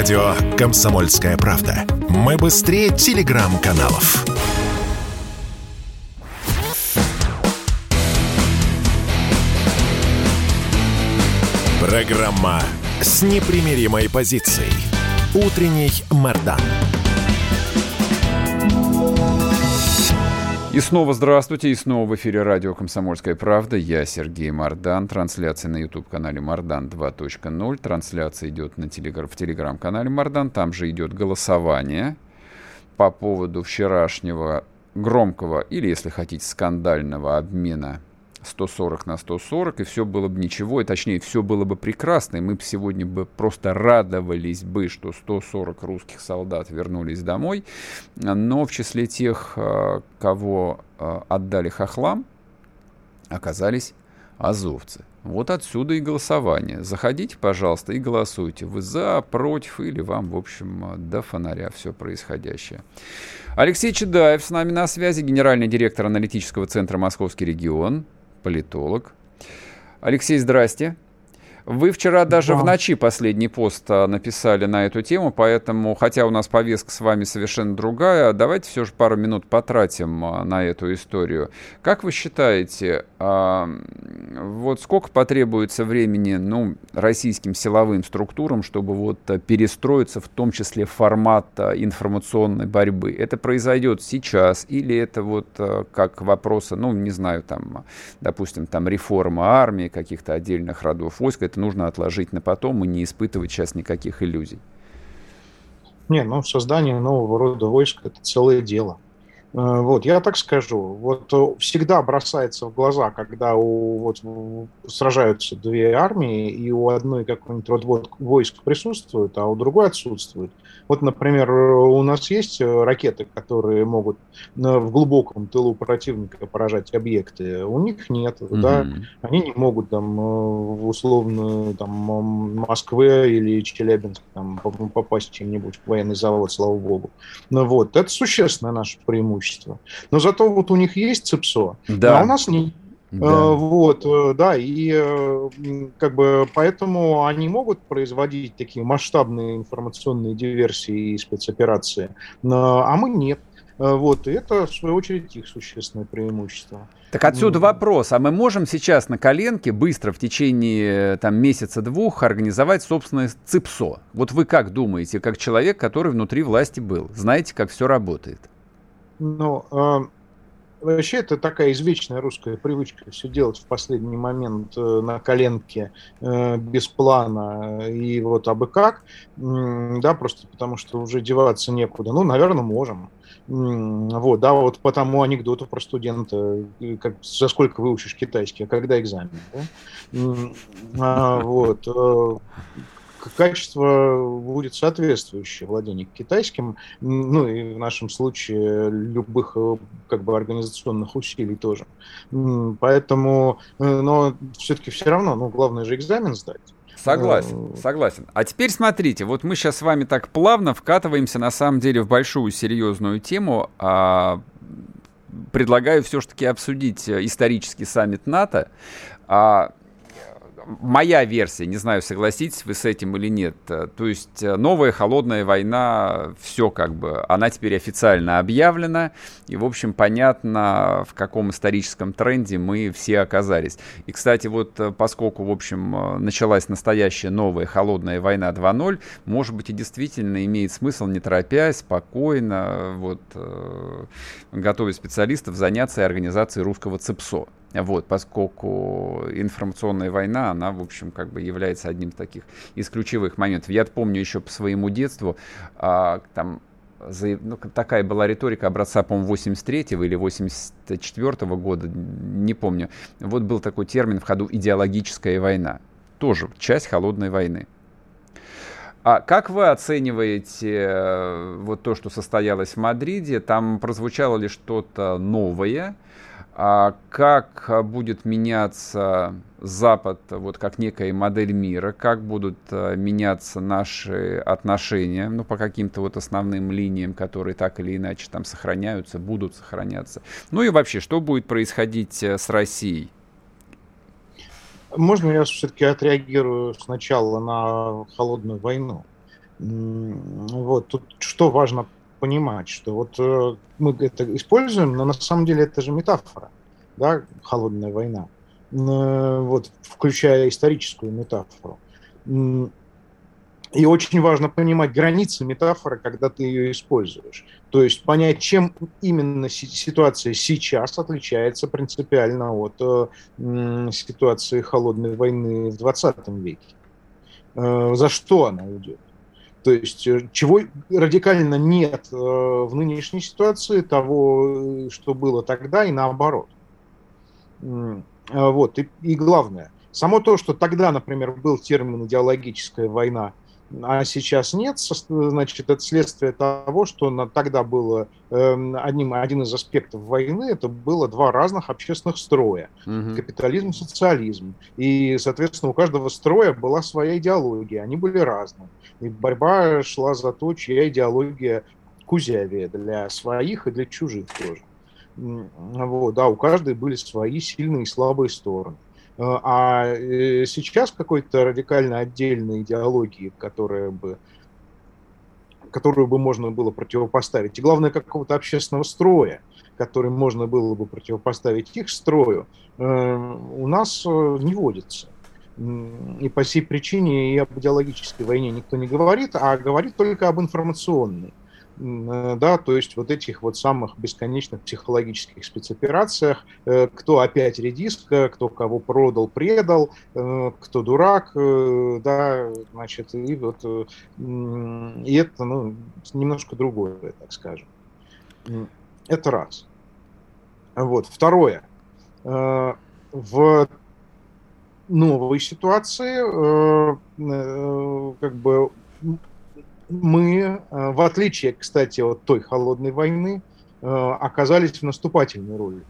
Радио «Комсомольская правда». Мы быстрее телеграм-каналов. Программа с непримиримой позицией. Утренний Мордан. И снова здравствуйте, и снова в эфире радио «Комсомольская правда». Я Сергей Мордан. Трансляция на YouTube-канале «Мордан 2.0». Трансляция идет на телегр... в телеграм-канале «Мордан». Там же идет голосование по поводу вчерашнего громкого или, если хотите, скандального обмена 140 на 140, и все было бы ничего, и точнее, все было бы прекрасно, и мы бы сегодня бы просто радовались бы, что 140 русских солдат вернулись домой, но в числе тех, э, кого э, отдали хохлам, оказались азовцы. Вот отсюда и голосование. Заходите, пожалуйста, и голосуйте. Вы за, против, или вам, в общем, до фонаря все происходящее. Алексей Чедаев с нами на связи, генеральный директор аналитического центра «Московский регион» политолог. Алексей, здрасте. Вы вчера даже да. в ночи последний пост а, написали на эту тему, поэтому, хотя у нас повестка с вами совершенно другая, давайте все же пару минут потратим а, на эту историю. Как вы считаете, а, вот сколько потребуется времени ну, российским силовым структурам, чтобы вот перестроиться в том числе формат информационной борьбы? Это произойдет сейчас или это вот как вопросы, ну, не знаю, там, допустим, там реформа армии, каких-то отдельных родов войск, это нужно отложить на потом и не испытывать сейчас никаких иллюзий? Не, ну создание нового рода войск – это целое дело. Э, вот, я так скажу, вот э, всегда бросается в глаза, когда у, вот, сражаются две армии, и у одной какой-нибудь род войск присутствует, а у другой отсутствует. Вот, например, у нас есть э, ракеты, которые могут в глубоком тылу противника поражать объекты, у них нет, mm-hmm. да, они не могут там в условно там Москве или Челябинск там попасть чем-нибудь в военный завод, слава богу. Ну вот, это существенное наше преимущество. Но зато вот у них есть ЦИПСО, да. а у нас нет. Да. Э, вот, э, да, и э, как бы поэтому они могут производить такие масштабные информационные диверсии и спецоперации, а мы нет. Вот, и это, в свою очередь, их существенное преимущество. Так отсюда mm. вопрос, а мы можем сейчас на коленке быстро в течение там, месяца-двух организовать собственное ЦИПСО? Вот вы как думаете, как человек, который внутри власти был? Знаете, как все работает? Ну, вообще это такая извечная русская привычка все делать в последний момент э, на коленке, э, без плана и вот абы как, э, да, просто потому что уже деваться некуда. Ну, наверное, можем. Вот, да, вот по тому анекдоту про студента, как, за сколько выучишь китайский, а когда экзамен, да? А, вот. Качество будет соответствующее владение китайским, ну и в нашем случае любых э, как бы организационных усилий тоже. Поэтому, э, но все-таки все равно, ну главное же экзамен сдать. Согласен, э, согласен. А теперь смотрите, вот мы сейчас с вами так плавно вкатываемся на самом деле в большую серьезную тему. А, предлагаю все-таки обсудить исторический саммит НАТО. А, моя версия, не знаю, согласитесь вы с этим или нет. То есть э, новая холодная война, все как бы, она теперь официально объявлена, и, в общем, понятно, в каком историческом тренде мы все оказались. И, кстати, вот э, поскольку, в общем, э, началась настоящая новая холодная война 2.0, может быть, и действительно имеет смысл, не торопясь, спокойно, вот, готовя специалистов, заняться организацией русского ЦИПСО. Вот, поскольку информационная война, она, в общем, как бы является одним из таких из ключевых моментов. Я помню еще по своему детству, а, там ну, такая была риторика образца, по-моему, 83 или 84 -го года, не помню. Вот был такой термин в ходу «идеологическая война». Тоже часть холодной войны. А как вы оцениваете э, вот то, что состоялось в Мадриде? Там прозвучало ли что-то новое? А как будет меняться Запад, вот как некая модель мира, как будут э, меняться наши отношения, ну, по каким-то вот основным линиям, которые так или иначе там сохраняются, будут сохраняться. Ну и вообще, что будет происходить э, с Россией? Можно я все-таки отреагирую сначала на холодную войну? Вот тут что важно понимать, что вот э, мы это используем, но на самом деле это же метафора, да, холодная война, вот, включая историческую метафору. И очень важно понимать границы метафоры, когда ты ее используешь. То есть понять, чем именно ситуация сейчас отличается принципиально от э, ситуации холодной войны в 20 веке. Э, за что она идет? То есть э, чего радикально нет э, в нынешней ситуации, того, э, что было тогда, и наоборот. Вот. И, и главное, само то, что тогда, например, был термин идеологическая война, а сейчас нет, значит, это следствие того, что тогда было эм, одним, один из аспектов войны, это было два разных общественных строя. Угу. Капитализм и социализм. И, соответственно, у каждого строя была своя идеология, они были разные. И борьба шла за то, чья идеология кузявее для своих и для чужих тоже. Вот, да, у каждой были свои сильные и слабые стороны. Э, а э, сейчас какой-то радикально отдельной идеологии, которая бы которую бы можно было противопоставить, и главное, какого-то общественного строя, который можно было бы противопоставить их строю, э, у нас не водится. И по сей причине и об идеологической войне никто не говорит, а говорит только об информационной. Э, да, то есть вот этих вот самых бесконечных психологических спецоперациях, э, кто опять редиска, кто кого продал, предал, э, кто дурак, да, значит, и вот, и это, ну, немножко другое, так скажем. Это раз. Вот. Второе. В новой ситуации как бы мы, э, в отличие, кстати, от той холодной войны, э, оказались в наступательной роли.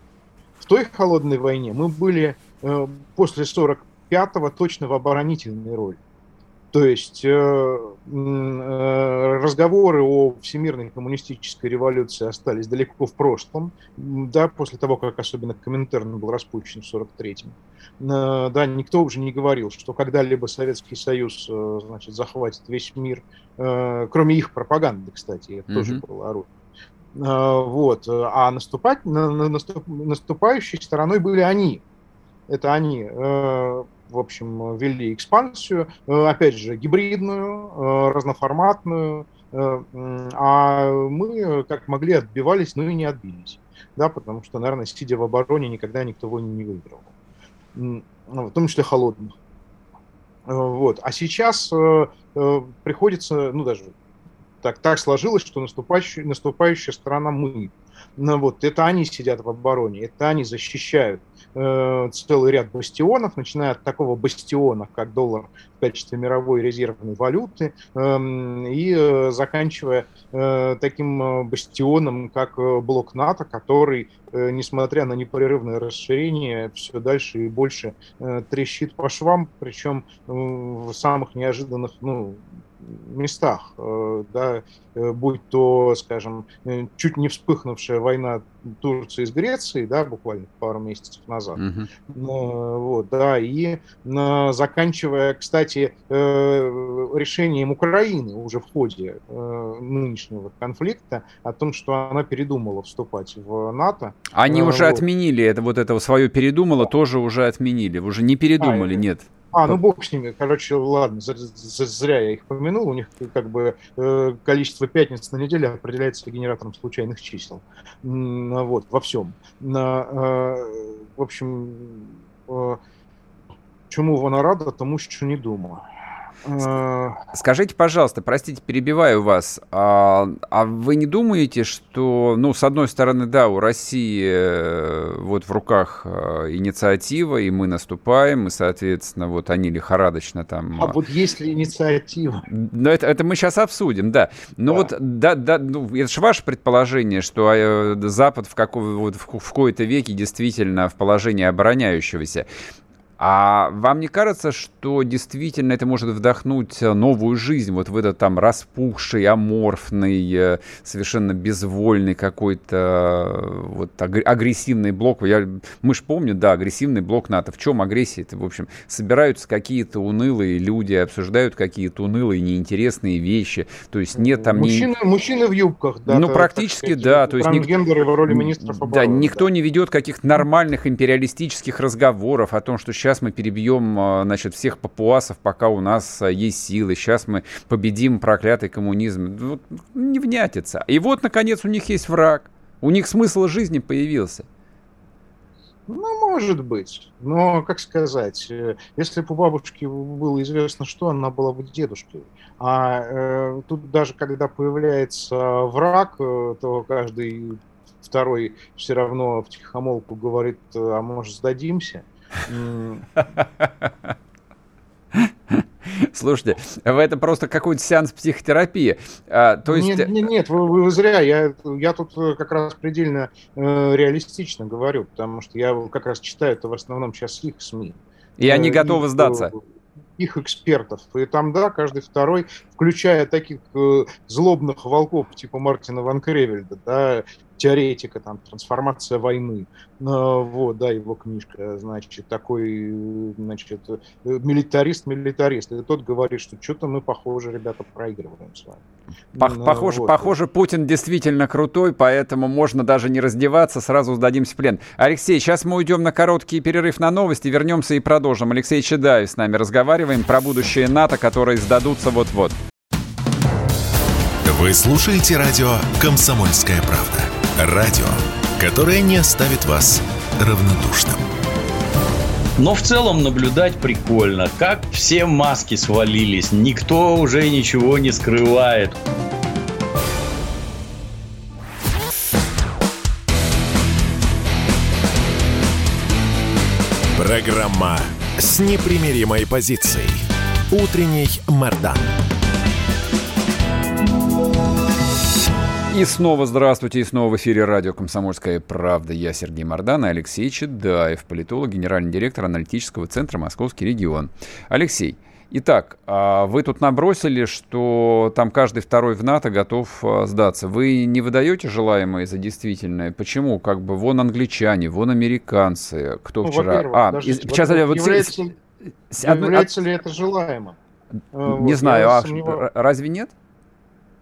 В той холодной войне мы были э, после 45-го точно в оборонительной роли. То есть разговоры о всемирной коммунистической революции остались далеко в прошлом, да, после того, как особенно Коминтерн был распущен в 43-м. Да, никто уже не говорил, что когда-либо Советский Союз значит, захватит весь мир Э, кроме их пропаганды, кстати, это mm-hmm. тоже было оружие. Э, вот. А наступать, наступ, наступающей стороной были они. Это они, э, в общем, вели экспансию, опять же, гибридную, разноформатную, а мы, как могли, отбивались, но и не отбились. Да, потому что, наверное, сидя в обороне, никогда никто войны не выиграл. В том числе холодных. Вот. А сейчас Э, приходится, ну даже так, так сложилось, что наступающая, наступающая сторона мы. Ну, вот, это они сидят в обороне, это они защищают э, целый ряд бастионов, начиная от такого бастиона, как доллар в качестве мировой резервной валюты, эм, э, и заканчивая э, таким э, бастионом, как э, блок НАТО, который, э, несмотря на непрерывное расширение, все дальше и больше э, трещит по швам, причем э, в самых неожиданных, ну, местах, э, да, э, будь то, скажем, э, чуть не вспыхнувшая война Турции с Грецией, да, буквально пару месяцев назад, uh-huh. вот, да, и заканчивая, кстати, решением Украины уже в ходе нынешнего конфликта о том, что она передумала вступать в НАТО. Они уже вот. отменили это, вот это свое передумало, тоже уже отменили, уже не передумали, а, нет. А, ну бог с ними. Короче, ладно, зря я их помянул. У них как бы э, количество пятниц на неделю определяется генератором случайных чисел. Вот, во всем. Э, в общем, э, чему вона рада, тому що не думаю. Э, скажите, пожалуйста, простите, перебиваю вас, а, а вы не думаете, что, ну, с одной стороны, да, у России э, вот в руках э, инициатива, и мы наступаем, и, соответственно, вот они лихорадочно там... А вот есть ли инициатива? Ну, это, это мы сейчас обсудим, да. Ну, да. вот, да, да, ну, это же ваше предположение, что Запад в, каком, вот, в, в кои-то веке действительно в положении обороняющегося. А вам не кажется, что действительно это может вдохнуть новую жизнь вот в этот там распухший, аморфный, э, совершенно безвольный какой-то вот агрессивный блок? Я, мы же помним, да, агрессивный блок НАТО. В чем агрессия? Это, в общем, собираются какие-то унылые люди, обсуждают какие-то унылые, неинтересные вещи. То есть нет там... Мужчины, не... мужчины в юбках, да. Ну, практически, сказать, да. То есть ник... в роли министров обороны. Да, никто да. не ведет каких-то нормальных империалистических разговоров о том, что сейчас мы перебьем, а, значит, всех папуасов, пока у нас а, есть силы, сейчас мы победим проклятый коммунизм. Вот, не внятится. И вот, наконец, у них есть враг. У них смысл жизни появился. Ну, может быть. Но, как сказать, э, если бы у бабушки было известно, что она была бы дедушкой. А э, тут даже когда появляется враг, э, то каждый второй все равно в тихомолку говорит, а может сдадимся. Слушайте, это просто какой-то сеанс психотерапии. А, то есть... Нет, нет, нет вы, вы зря. Я, я тут э, как раз предельно э, реалистично говорю, потому что я как раз читаю это в основном сейчас их СМИ. И они э, готовы их, сдаться? Их экспертов. И там, да, каждый второй, включая таких э, злобных волков типа Мартина Ван Кревельда, да, теоретика, там, трансформация войны. А, вот, да, его книжка, значит, такой, значит, милитарист-милитарист. И тот говорит, что что-то мы, похоже, ребята, проигрываем с вами. Пох ну, похоже, вот. похоже, Путин действительно крутой, поэтому можно даже не раздеваться, сразу сдадимся в плен. Алексей, сейчас мы уйдем на короткий перерыв на новости, вернемся и продолжим. Алексей Чедаев с нами разговариваем про будущее НАТО, которые сдадутся вот-вот. Вы слушаете радио «Комсомольская правда». Радио, которое не оставит вас равнодушным. Но в целом наблюдать прикольно, как все маски свалились, никто уже ничего не скрывает. Программа с непримиримой позицией. Утренний Мордан. И снова здравствуйте, и снова в эфире радио «Комсомольская правда». Я Сергей Мордан и Алексей Чедаев, политолог, генеральный директор аналитического центра «Московский регион». Алексей, итак, а вы тут набросили, что там каждый второй в НАТО готов а, сдаться. Вы не выдаете желаемое за действительное? Почему? Как бы вон англичане, вон американцы, кто ну, вчера... А, из... сейчас, вот, является, с... является ли это желаемым? Не вот, знаю, а сомневаюсь. разве нет?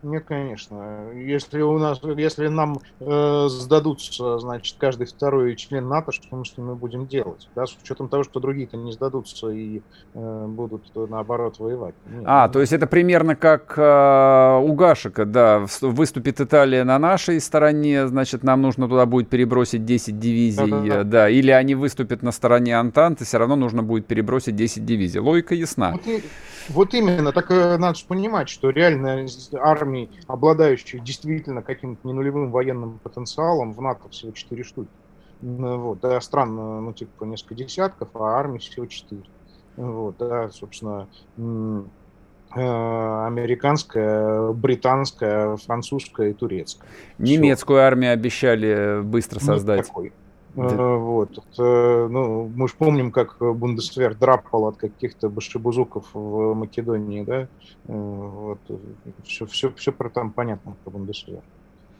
Нет, конечно. Если у нас, если нам э, сдадутся, значит, каждый второй член НАТО, что мы с ними будем делать? Да, с учетом того, что другие-то не сдадутся и э, будут наоборот воевать. Нет, а, то есть это примерно как э, у Гашика, да, выступит Италия на нашей стороне, значит, нам нужно туда будет перебросить 10 дивизий, да, да, да. да. или они выступят на стороне Антанты, все равно нужно будет перебросить 10 дивизий. Логика ясна. Вот, и, вот именно, так э, надо же понимать, что реально армия армий, обладающих действительно каким-то не нулевым военным потенциалом, в НАТО всего 4 штуки. Вот, да, стран, ну, типа, несколько десятков, а армии всего 4. Вот, да, собственно, э, американская, британская, французская и турецкая. Немецкую Все. армию обещали быстро создать. Никакой. Да. Вот. Ну, мы же помним, как Бундесвер драпал от каких-то башибузуков в Македонии, да? Вот. Все, все, все про там понятно про Бундесвер.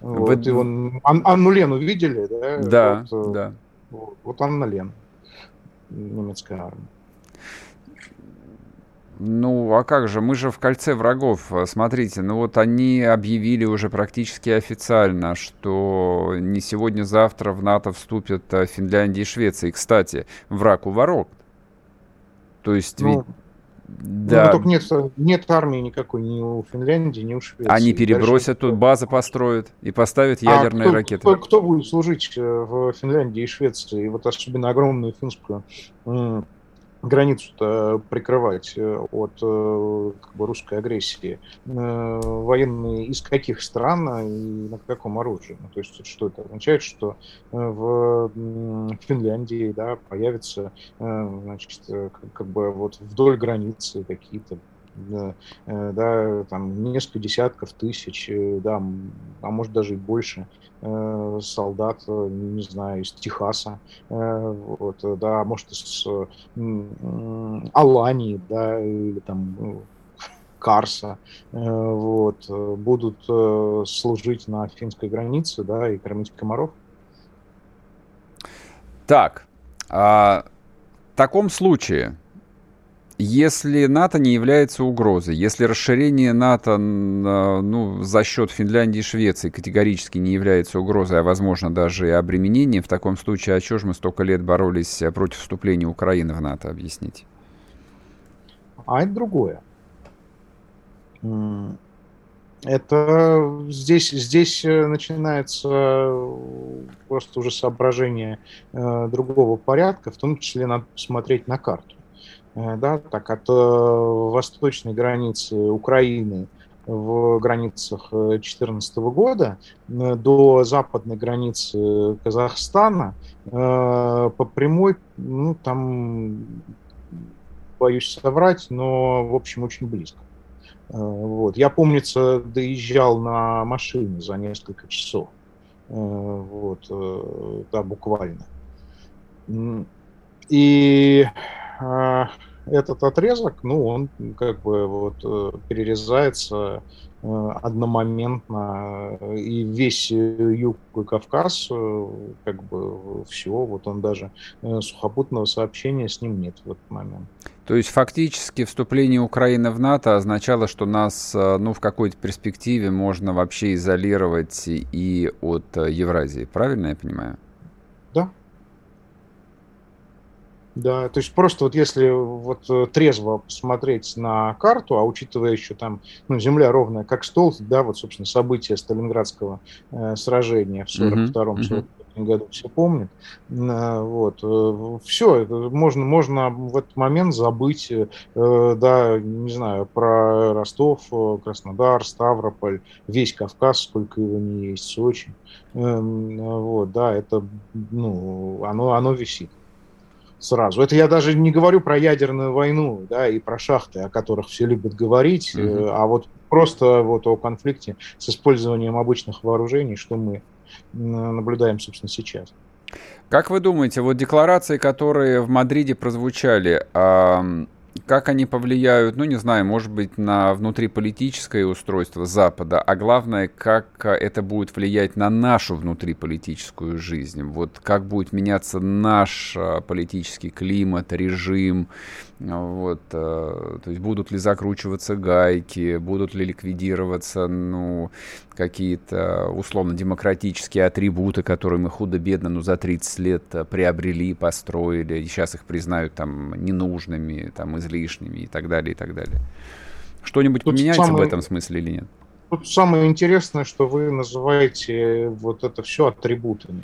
Вот, Вы... и он... Ан- Анну Лену видели, да? Да, вот, да. Вот, вот Анна Лен, немецкая армия. Ну, а как же, мы же в кольце врагов. Смотрите, ну вот они объявили уже практически официально, что не сегодня-завтра в НАТО вступят э, Финляндия и Швеция. И, кстати, враг у ворот. То есть ну, ведь... Да. Ну, только нет, нет армии никакой ни у Финляндии, ни у Швеции. Они перебросят Дальше... тут, базы построят и поставят ядерные а кто, ракеты. Кто, кто будет служить э, в Финляндии и Швеции? Вот особенно огромную финскую границу прикрывать э, от э, как бы, русской агрессии, э, военные из каких стран и на каком оружии? Ну, то есть что это означает, что в Финляндии да, появятся значит, как бы вот вдоль границы какие-то да, да, там несколько десятков тысяч, да, а может даже и больше солдат, не знаю, из Техаса, вот, да, может из Алании, да, или там ну, Карса, вот, будут служить на финской границе, да, и кормить комаров. Так, а, в таком случае, если НАТО не является угрозой, если расширение НАТО ну, за счет Финляндии и Швеции категорически не является угрозой, а возможно даже и обременением, в таком случае, а чего же мы столько лет боролись против вступления Украины в НАТО, объясните? А это другое это здесь, здесь э, начинается э, просто уже соображение э, другого порядка, в том числе надо посмотреть на карту. Э, да, так от э, восточной границы Украины в границах 2014 года до западной границы Казахстана э, по прямой, ну там, боюсь соврать, но в общем очень близко. Э, вот. Я, помнится, доезжал на машине за несколько часов. Э, вот, э, да, буквально. И этот отрезок, ну, он как бы вот перерезается одномоментно, и весь Юг и Кавказ, как бы все, вот он даже сухопутного сообщения с ним нет в этот момент. То есть фактически вступление Украины в НАТО означало, что нас э, ну, в какой-то перспективе можно вообще изолировать и от э, Евразии. Правильно я понимаю? Да. Да, то есть просто вот если вот э, трезво посмотреть на карту, а учитывая еще там, ну, земля ровная как стол, да, вот, собственно, события Сталинградского э, сражения в 42-м, uh-huh, году все помнят. Э, вот. Э, все, можно, можно в этот момент забыть, э, да, не знаю, про Ростов, Краснодар, Ставрополь, весь Кавказ, сколько его не есть, Сочи. Эм, вот, да, это, ну, оно, оно висит сразу. Это я даже не говорю про ядерную войну, да, и про шахты, о которых все любят говорить, mm-hmm. а вот просто вот о конфликте с использованием обычных вооружений, что мы наблюдаем, собственно, сейчас. Как вы думаете, вот декларации, которые в Мадриде прозвучали, как они повлияют, ну, не знаю, может быть, на внутриполитическое устройство Запада, а главное, как это будет влиять на нашу внутриполитическую жизнь, вот как будет меняться наш а, политический климат, режим, вот, э, то есть будут ли закручиваться гайки, будут ли ликвидироваться, ну, какие-то условно-демократические атрибуты, которые мы худо-бедно, ну, за 30 лет э, приобрели, построили, и сейчас их признают там ненужными, там излишними и так далее, и так далее. Что-нибудь Тут поменяется самое... в этом смысле или нет? Тут самое интересное, что вы называете вот это все атрибутами.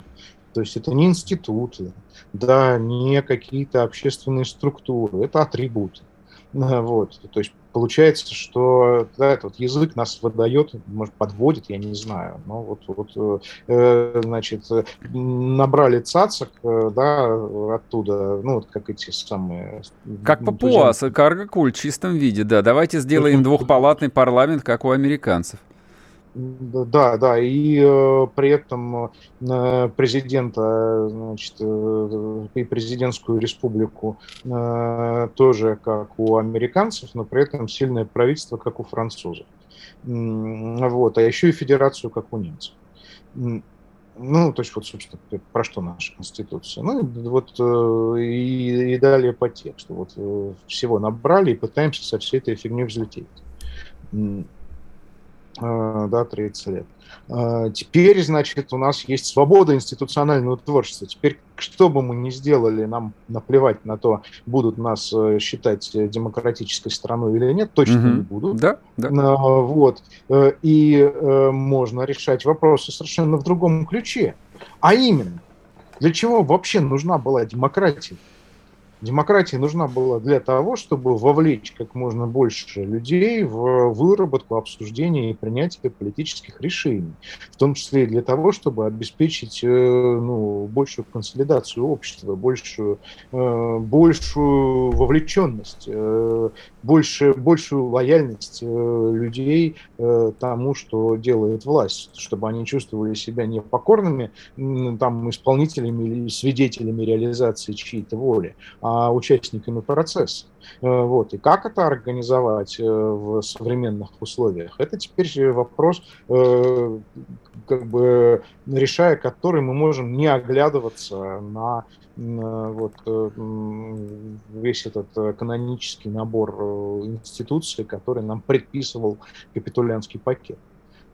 То есть это не институты, да, не какие-то общественные структуры, это атрибуты. Вот, то есть получается, что да, этот язык нас выдает, может, подводит, я не знаю. Но вот, вот э, значит, набрали цацок, э, да, оттуда, ну, вот как эти самые... Как Папуас, карго-куль в чистом виде, да. Давайте сделаем двухпалатный парламент, как у американцев. Да, да, и э, при этом э, президента, значит, э, и президентскую республику э, тоже как у американцев, но при этом сильное правительство, как у французов. Вот, а еще и федерацию, как у немцев. Ну, то есть, вот, собственно, про что наша Конституция. Ну, вот э, и, и далее по тексту. Вот э, всего набрали и пытаемся со всей этой фигней взлететь. Э, да, 30 лет. Э, теперь, значит, у нас есть свобода институционального творчества. Теперь, что бы мы ни сделали, нам наплевать на то, будут нас э, считать демократической страной или нет, точно угу. не будут. Да, да. Вот. И можно решать вопросы совершенно в другом ключе. А именно, для чего вообще нужна была демократия? Демократия нужна была для того, чтобы вовлечь как можно больше людей в выработку, обсуждение и принятие политических решений, в том числе и для того, чтобы обеспечить э, ну, большую консолидацию общества, большую, э, большую вовлеченность, э, больше, большую лояльность людей тому, что делает власть, чтобы они чувствовали себя не покорными там, исполнителями или свидетелями реализации чьей-то воли, а участниками процесса. Э, вот. И как это организовать э, в современных условиях? Это теперь вопрос, э, как бы, решая который мы можем не оглядываться на вот весь этот канонический набор институций, который нам предписывал капитулянский пакет.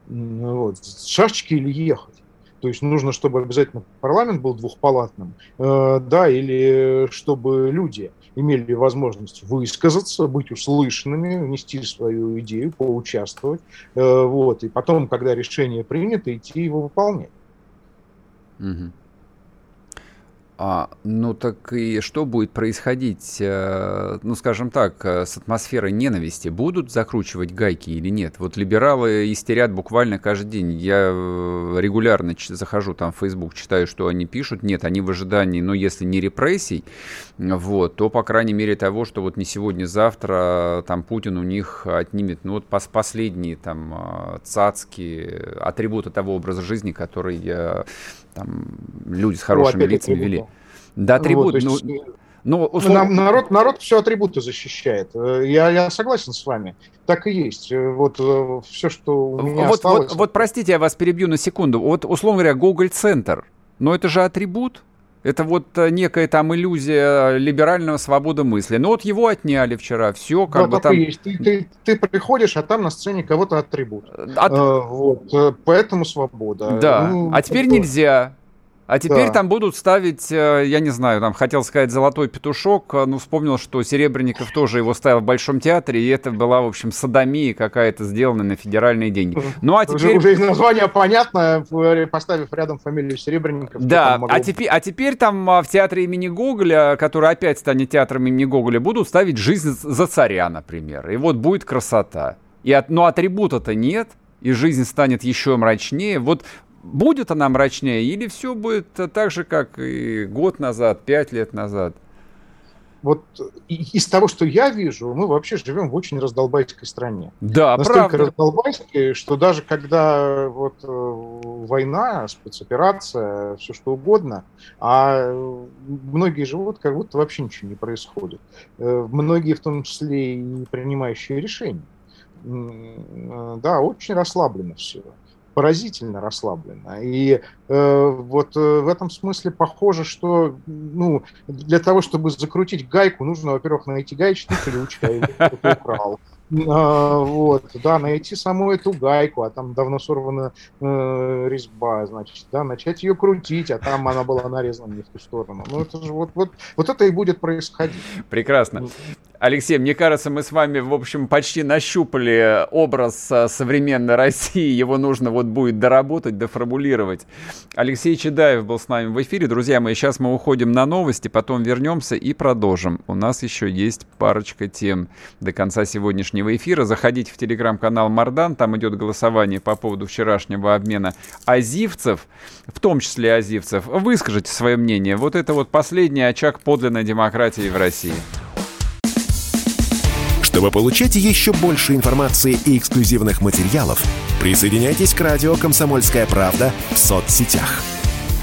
Вот. Шашечки или ехать? То есть нужно, чтобы обязательно парламент был двухпалатным, э, да, или чтобы люди имели возможность высказаться, быть услышанными, внести свою идею, поучаствовать, э, вот, и потом, когда решение принято, идти его выполнять. Угу. А, ну так и что будет происходить, э, ну скажем так, э, с атмосферой ненависти? Будут закручивать гайки или нет? Вот либералы истерят буквально каждый день. Я э, регулярно захожу там в Facebook, читаю, что они пишут. Нет, они в ожидании, но если не репрессий, вот, то, по крайней мере, того, что вот не сегодня-завтра там Путин у них отнимет, ну вот пос последние там цацки, атрибуты того образа жизни, который там люди с хорошими ну, лицами вели. Да, атрибут. Вот, есть, ну, ну, условно... народ, народ все атрибуты защищает. Э, я, я согласен с вами. Так и есть. Э, вот э, все, что у меня вот, осталось... Вот, вот, простите, я вас перебью на секунду. Вот, условно говоря, Google Центр. Но это же атрибут. Это вот некая там иллюзия либерального свободы мысли. Но вот его отняли вчера. Все как да, бы там... Есть. Ты, ты, ты приходишь, а там на сцене кого-то атрибут. От... А, вот. Поэтому свобода. Да. Ну, а теперь это... нельзя. А теперь да. там будут ставить, э, я не знаю, там хотел сказать золотой петушок, э, но вспомнил, что Серебренников тоже его ставил в Большом театре, и это была, в общем, садомия какая-то сделана на федеральные деньги. Ну а теперь... Уже, уже из названия понятно, поставив рядом фамилию Серебренников. Да, могло... а, теперь, а теперь там а, в театре имени Гоголя, который опять станет театром имени Гоголя, будут ставить «Жизнь за царя», например. И вот будет красота. И от, но атрибута-то нет, и жизнь станет еще мрачнее. Вот будет она мрачнее или все будет так же, как и год назад, пять лет назад? Вот из того, что я вижу, мы вообще живем в очень раздолбайской стране. Да, Настолько правда. раздолбайской, что даже когда вот э, война, спецоперация, все что угодно, а многие живут, как будто вообще ничего не происходит. Э, многие, в том числе и принимающие решения. Э, да, очень расслаблено все поразительно расслабленно. И э, вот э, в этом смысле похоже, что ну, для того, чтобы закрутить гайку, нужно, во-первых, найти гаечный ключ, который украл. А, вот, да, найти саму эту гайку, а там давно сорвана э, резьба, значит, да, начать ее крутить, а там она была нарезана не в ту сторону. Ну, это же вот, вот, вот это и будет происходить. Прекрасно. Алексей, мне кажется, мы с вами, в общем, почти нащупали образ э, современной России. Его нужно вот будет доработать, доформулировать. Алексей Чедаев был с нами в эфире. Друзья мои, сейчас мы уходим на новости, потом вернемся и продолжим. У нас еще есть парочка тем до конца сегодняшнего эфира. Заходите в телеграм-канал Мардан, там идет голосование по поводу вчерашнего обмена азивцев, в том числе азивцев. Выскажите свое мнение. Вот это вот последний очаг подлинной демократии в России. Чтобы получать еще больше информации и эксклюзивных материалов, присоединяйтесь к радио «Комсомольская правда» в соцсетях.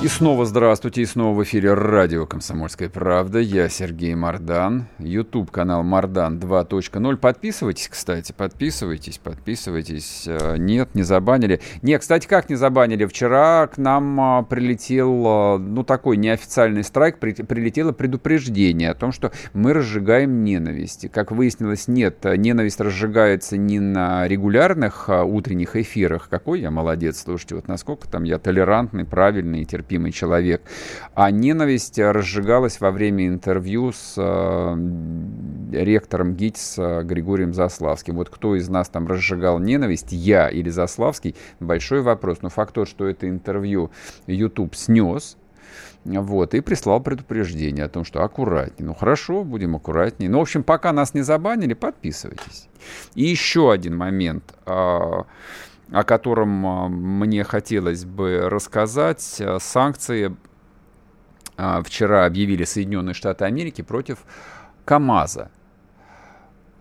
И снова здравствуйте, и снова в эфире радио «Комсомольская правда». Я Сергей Мордан, YouTube канал Мордан 2.0. Подписывайтесь, кстати, подписывайтесь, подписывайтесь. Э, нет, не забанили. Не, кстати, как не забанили? Вчера к нам а, прилетел, э, ну, такой неофициальный страйк, прилетело предупреждение о том, что мы разжигаем ненависть. Как выяснилось, нет, ненависть разжигается не на регулярных утренних эфирах. Какой я молодец, слушайте, вот насколько там я толерантный, правильный, терпеливый терпимый человек. А ненависть разжигалась во время интервью с э, ректором ГИТИС э, Григорием Заславским. Вот кто из нас там разжигал ненависть, я или Заславский, большой вопрос. Но факт тот, что это интервью YouTube снес, вот, и прислал предупреждение о том, что аккуратнее. Ну хорошо, будем аккуратнее. Ну, в общем, пока нас не забанили, подписывайтесь. И еще один момент. О котором а, мне хотелось бы рассказать. Э, санкции а, вчера объявили Соединенные Штаты Америки против КАМАЗа.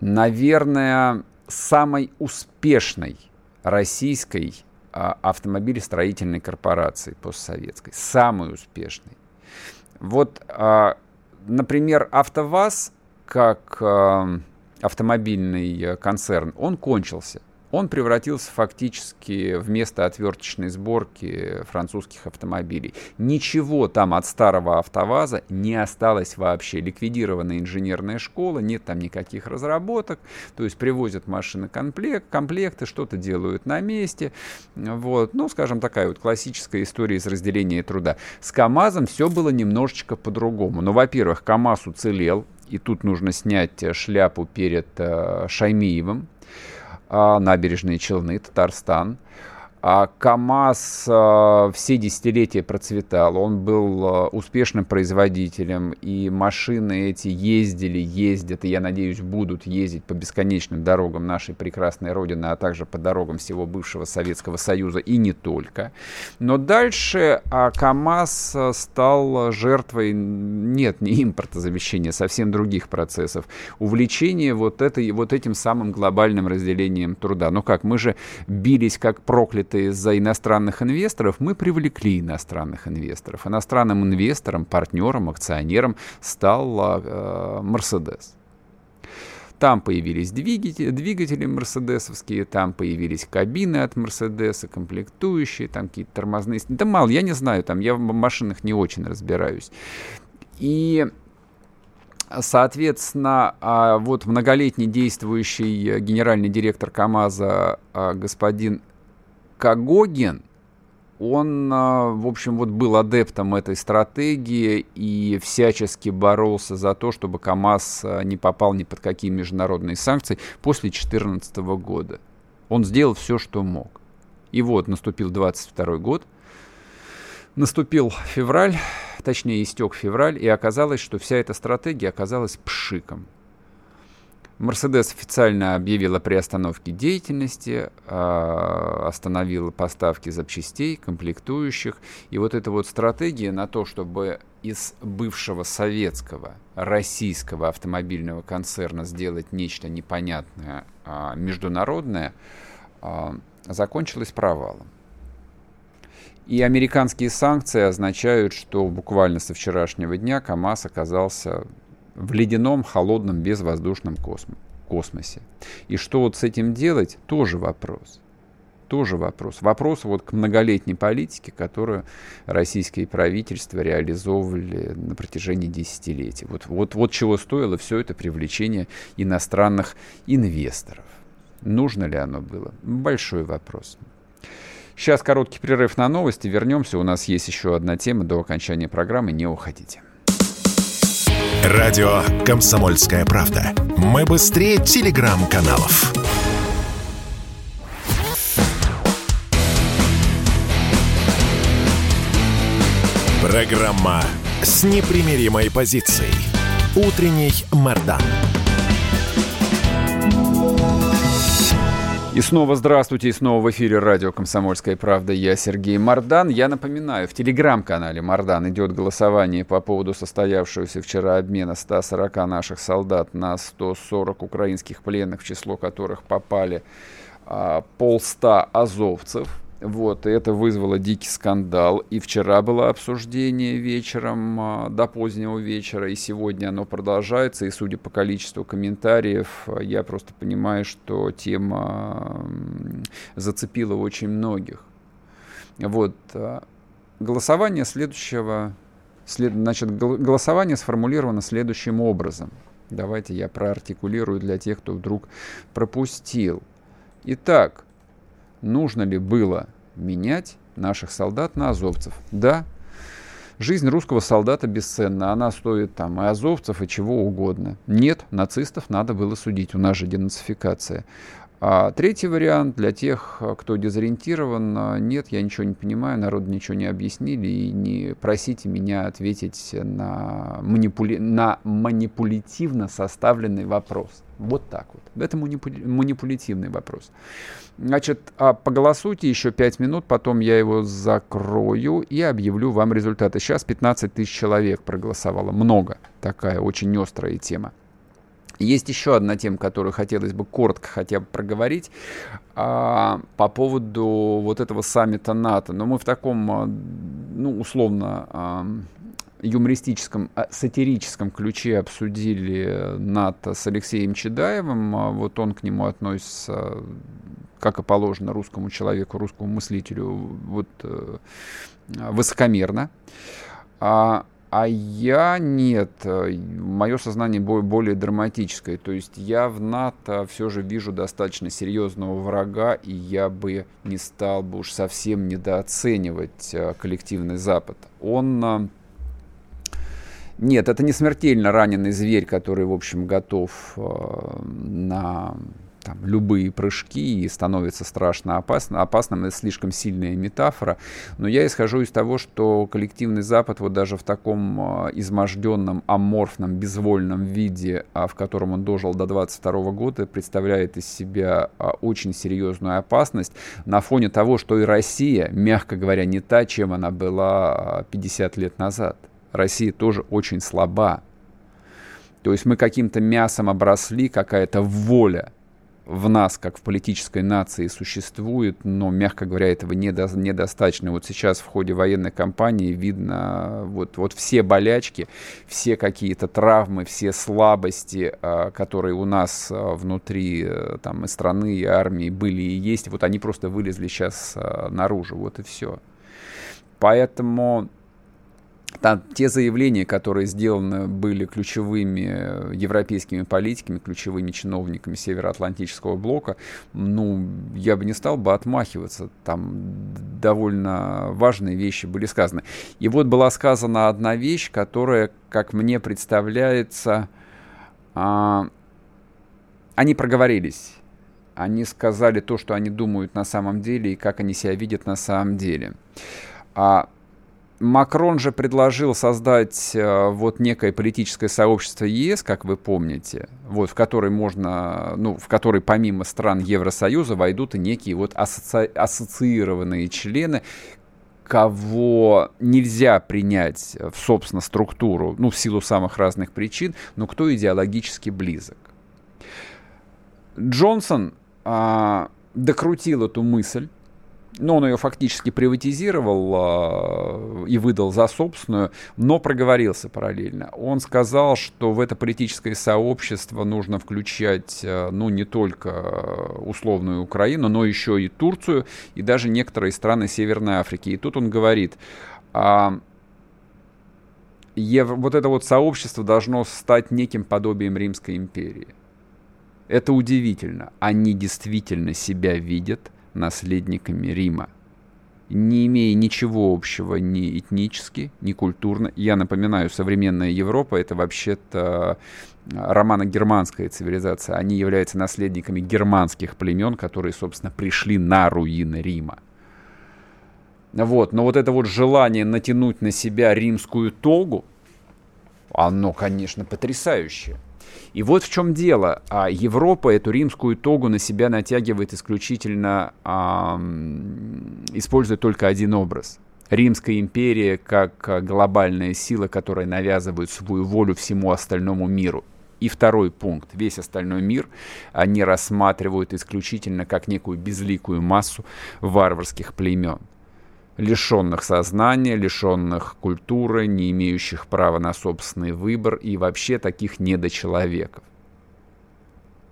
Наверное, самой успешной российской а, автомобилестроительной корпорации постсоветской. Самой успешной. Вот, например, АвтоВАЗ, как автомобильный э, концерн, он кончился он превратился фактически в место отверточной сборки французских автомобилей. Ничего там от старого автоваза не осталось вообще. Ликвидирована инженерная школа, нет там никаких разработок. То есть привозят машины комплект, комплекты, что-то делают на месте. Вот. Ну, скажем, такая вот классическая история из разделения труда. С КАМАЗом все было немножечко по-другому. Ну, во-первых, КАМАЗ уцелел, и тут нужно снять шляпу перед э, Шаймиевым, набережные Челны, Татарстан. А КАМАЗ э, все десятилетия процветал, он был э, успешным производителем, и машины эти ездили, ездят, и, я надеюсь, будут ездить по бесконечным дорогам нашей прекрасной Родины, а также по дорогам всего бывшего Советского Союза, и не только. Но дальше а КАМАЗ э, стал жертвой, нет, не импортозамещения, совсем других процессов, увлечения вот, этой, вот этим самым глобальным разделением труда. Ну как, мы же бились как проклятые это из-за иностранных инвесторов, мы привлекли иностранных инвесторов. Иностранным инвестором, партнером, акционером стал э, Mercedes. Там появились двигатели, двигатели мерседесовские, там появились кабины от Мерседеса, комплектующие, там какие-то тормозные... Да мало, я не знаю, там я в машинах не очень разбираюсь. И Соответственно, а, вот многолетний действующий генеральный директор КАМАЗа а, господин Кагогин, он, а, в общем, вот был адептом этой стратегии и всячески боролся за то, чтобы КАМАЗ а, не попал ни под какие международные санкции после 2014 года. Он сделал все, что мог. И вот наступил 22 год, наступил февраль, точнее истек февраль, и оказалось, что вся эта стратегия оказалась пшиком. Мерседес официально объявил о приостановке деятельности, а, остановил поставки запчастей, комплектующих. И вот эта вот стратегия на то, чтобы из бывшего советского, российского автомобильного концерна сделать нечто непонятное, а, международное, а, закончилась провалом. И американские санкции означают, что буквально со вчерашнего дня КАМАЗ оказался в ледяном, холодном, безвоздушном космо космосе. И что вот с этим делать, тоже вопрос. Тоже вопрос. Вопрос вот к многолетней политике, которую российское правительство реализовывали на протяжении десятилетий. Вот, вот, вот чего стоило все это привлечение иностранных инвесторов. Нужно ли оно было? Большой вопрос. Сейчас короткий перерыв на новости. Вернемся. У нас есть еще одна тема до окончания программы. Не уходите. Радио «Комсомольская правда». Мы быстрее телеграм-каналов. Программа с непримиримой позицией. Утренний Мордан. И снова здравствуйте, и снова в эфире радио «Комсомольская правда». Я Сергей Мордан. Я напоминаю, в телеграм-канале Мордан идет голосование по поводу состоявшегося вчера обмена 140 наших солдат на 140 украинских пленных, в число которых попали а, полста азовцев. Вот, и это вызвало дикий скандал. И вчера было обсуждение вечером, а, до позднего вечера, и сегодня оно продолжается. И судя по количеству комментариев, я просто понимаю, что тема зацепила очень многих. Вот, а, голосование следующего, след, значит, голосование сформулировано следующим образом. Давайте я проартикулирую для тех, кто вдруг пропустил. Итак, нужно ли было менять наших солдат на азовцев? Да, жизнь русского солдата бесценна, она стоит там и азовцев, и чего угодно. Нет, нацистов надо было судить, у нас же денацификация. А третий вариант для тех, кто дезориентирован, нет, я ничего не понимаю, народу ничего не объяснили, и не просите меня ответить на, манипули... на манипулятивно составленный вопрос. Вот так вот. Это манипулятивный вопрос. Значит, а поголосуйте еще 5 минут, потом я его закрою и объявлю вам результаты. Сейчас 15 тысяч человек проголосовало. Много. Такая очень острая тема. Есть еще одна тема, которую хотелось бы коротко хотя бы проговорить а, по поводу вот этого саммита НАТО. Но мы в таком, а, ну, условно, а, юмористическом, а, сатирическом ключе обсудили НАТО с Алексеем Чедаевым. А, вот он к нему относится, как и положено русскому человеку, русскому мыслителю, вот э, высокомерно. А, а я нет, мое сознание более драматическое. То есть я в НАТО все же вижу достаточно серьезного врага, и я бы не стал бы уж совсем недооценивать э, коллективный Запад. Он нет, это не смертельно раненый зверь, который, в общем, готов э, на там, любые прыжки и становится страшно опасно, опасным. Это слишком сильная метафора. Но я исхожу из того, что коллективный Запад вот даже в таком э, изможденном, аморфном, безвольном виде, а в котором он дожил до 22 года, представляет из себя э, очень серьезную опасность на фоне того, что и Россия, мягко говоря, не та, чем она была 50 лет назад. Россия тоже очень слаба. То есть мы каким-то мясом обросли, какая-то воля в нас, как в политической нации, существует, но, мягко говоря, этого недо, недостаточно. Вот сейчас в ходе военной кампании видно вот, вот все болячки, все какие-то травмы, все слабости, а, которые у нас а, внутри э, там, и страны, и армии были и есть, вот они просто вылезли сейчас а, наружу, вот и все. Поэтому там, те заявления, которые сделаны были ключевыми европейскими политиками, ключевыми чиновниками Североатлантического блока, ну, я бы не стал бы отмахиваться. Там довольно важные вещи были сказаны. И вот была сказана одна вещь, которая, как мне представляется, а, они проговорились. Они сказали то, что они думают на самом деле и как они себя видят на самом деле. А Макрон же предложил создать э, вот некое политическое сообщество ЕС, как вы помните, вот, в которой можно, ну, в которой помимо стран Евросоюза войдут и некие вот асоци... ассоциированные члены, кого нельзя принять в, собственно, структуру, ну, в силу самых разных причин, но кто идеологически близок. Джонсон а, докрутил эту мысль, но он ее фактически приватизировал э, и выдал за собственную, но проговорился параллельно. Он сказал, что в это политическое сообщество нужно включать, э, ну, не только условную Украину, но еще и Турцию, и даже некоторые страны Северной Африки. И тут он говорит, а, Ев... вот это вот сообщество должно стать неким подобием Римской империи. Это удивительно. Они действительно себя видят – наследниками Рима, не имея ничего общего ни этнически, ни культурно. Я напоминаю, современная Европа — это вообще-то романо-германская цивилизация. Они являются наследниками германских племен, которые, собственно, пришли на руины Рима. Вот, но вот это вот желание натянуть на себя римскую тогу, оно, конечно, потрясающее. И вот в чем дело. А Европа эту римскую тогу на себя натягивает исключительно, а, используя только один образ. Римская империя как глобальная сила, которая навязывает свою волю всему остальному миру. И второй пункт. Весь остальной мир они рассматривают исключительно как некую безликую массу варварских племен лишенных сознания, лишенных культуры, не имеющих права на собственный выбор и вообще таких недочеловеков.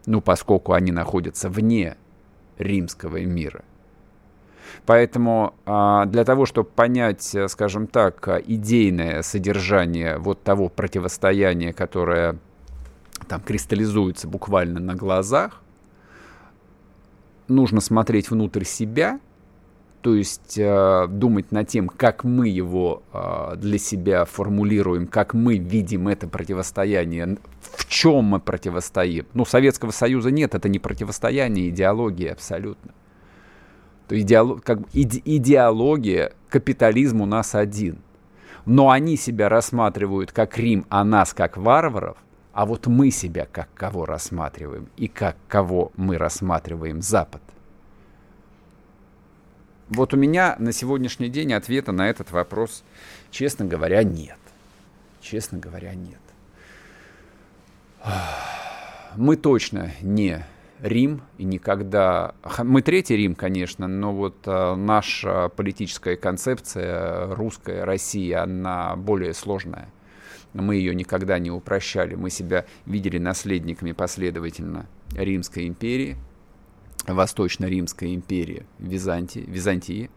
Ну, поскольку они находятся вне римского мира. Поэтому а, для того, чтобы понять, скажем так, идейное содержание вот того противостояния, которое там кристаллизуется буквально на глазах, нужно смотреть внутрь себя, то есть э, думать над тем, как мы его э, для себя формулируем, как мы видим это противостояние, в чем мы противостоим. Ну, Советского Союза нет, это не противостояние идеологии абсолютно. То идеолог, как, иде, идеология, капитализм у нас один. Но они себя рассматривают как Рим, а нас как варваров, а вот мы себя как кого рассматриваем и как кого мы рассматриваем Запад. Вот у меня на сегодняшний день ответа на этот вопрос, честно говоря, нет. Честно говоря, нет. Мы точно не Рим и никогда... Мы третий Рим, конечно, но вот э, наша политическая концепция русская Россия, она более сложная. Мы ее никогда не упрощали. Мы себя видели наследниками последовательно Римской империи, Восточно-Римской империи, Византии, Византии.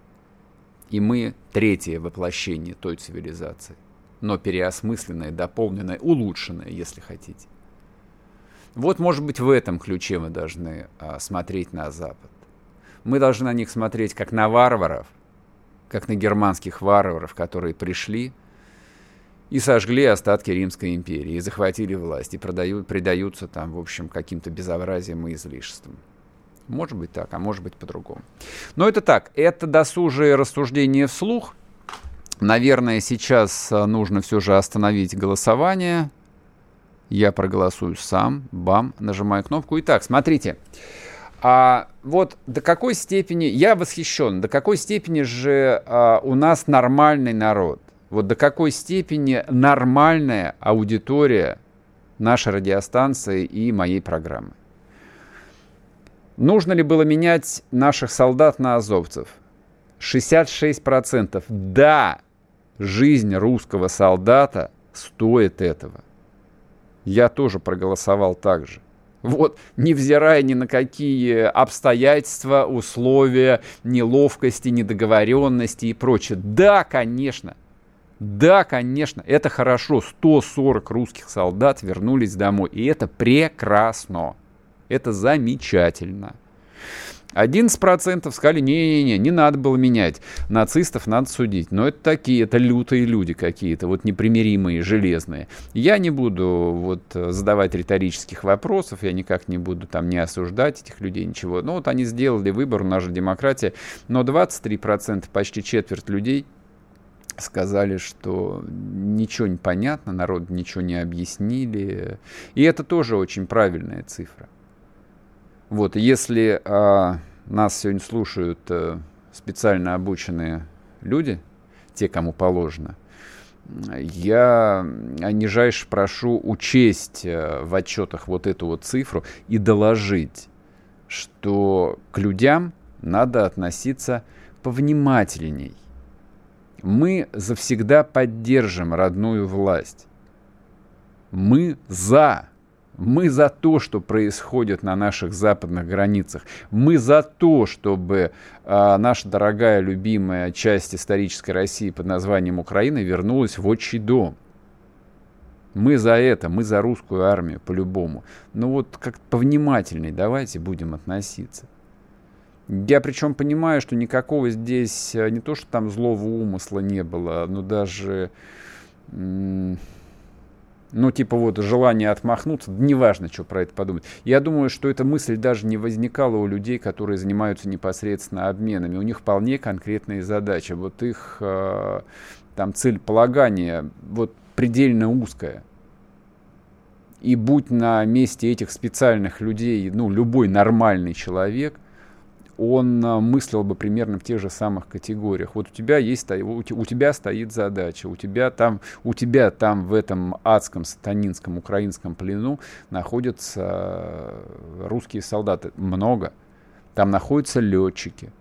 И мы третье воплощение той цивилизации, но переосмысленное, дополненное, улучшенное, если хотите. Вот, может быть, в этом ключе мы должны а, смотреть на Запад. Мы должны на них смотреть как на варваров, как на германских варваров, которые пришли и сожгли остатки Римской империи, и захватили власть, и продают, предаются там, в общем, каким-то безобразием и излишеством. Может быть так, а может быть по-другому. Но это так, это досужие рассуждения вслух. Наверное, сейчас а, нужно все же остановить голосование. Я проголосую сам. Бам, нажимаю кнопку. Итак, смотрите. А вот до какой степени, я восхищен, до какой степени же а, у нас нормальный народ, вот до какой степени нормальная аудитория нашей радиостанции и моей программы. Нужно ли было менять наших солдат на азовцев? 66%. Да, жизнь русского солдата стоит этого. Я тоже проголосовал так же. Вот, невзирая ни на какие обстоятельства, условия, неловкости, недоговоренности и прочее. Да, конечно, да, конечно, это хорошо. 140 русских солдат вернулись домой, и это прекрасно. Это замечательно. 11% сказали, не-не-не, не надо было менять. Нацистов надо судить. Но это такие, это лютые люди какие-то, вот непримиримые, железные. Я не буду вот задавать риторических вопросов, я никак не буду там не осуждать этих людей, ничего. Ну вот они сделали выбор, у нас же демократия. Но 23%, почти четверть людей сказали, что ничего не понятно, народ ничего не объяснили. И это тоже очень правильная цифра. Вот, если а, нас сегодня слушают а, специально обученные люди, те, кому положено, я нижайше прошу учесть а, в отчетах вот эту вот цифру и доложить, что к людям надо относиться повнимательней. Мы завсегда поддержим родную власть. Мы за мы за то, что происходит на наших западных границах. Мы за то, чтобы э, наша дорогая, любимая часть исторической России под названием Украина вернулась в отчий дом. Мы за это, мы за русскую армию по-любому. Ну вот как повнимательней давайте будем относиться. Я причем понимаю, что никакого здесь, э, не то что там злого умысла не было, но даже ну, типа вот желание отмахнуться, неважно, что про это подумать. Я думаю, что эта мысль даже не возникала у людей, которые занимаются непосредственно обменами. У них вполне конкретные задачи. Вот их э, там цель полагания вот предельно узкая. И будь на месте этих специальных людей, ну, любой нормальный человек, он а, мыслил бы примерно в тех же самых категориях. Вот у тебя есть, у тебя стоит задача, у тебя там, у тебя там в этом адском, сатанинском, украинском плену находятся а, русские солдаты. Много. Там находятся летчики,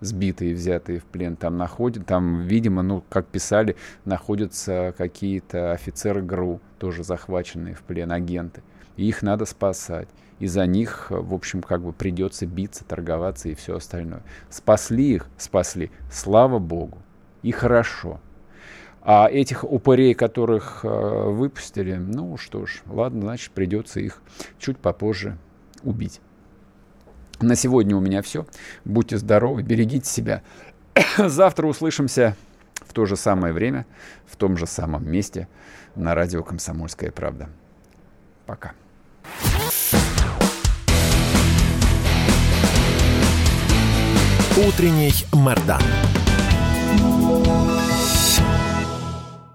сбитые, взятые в плен. Там находят, там, видимо, ну, как писали, находятся какие-то офицеры ГРУ, тоже захваченные в плен, агенты. И их надо спасать и за них, в общем, как бы придется биться, торговаться и все остальное. Спасли их, спасли, слава богу, и хорошо. А этих упырей, которых э, выпустили, ну что ж, ладно, значит, придется их чуть попозже убить. На сегодня у меня все. Будьте здоровы, берегите себя. Завтра услышимся в то же самое время, в том же самом месте на радио «Комсомольская правда». Пока. Утренний Мордан.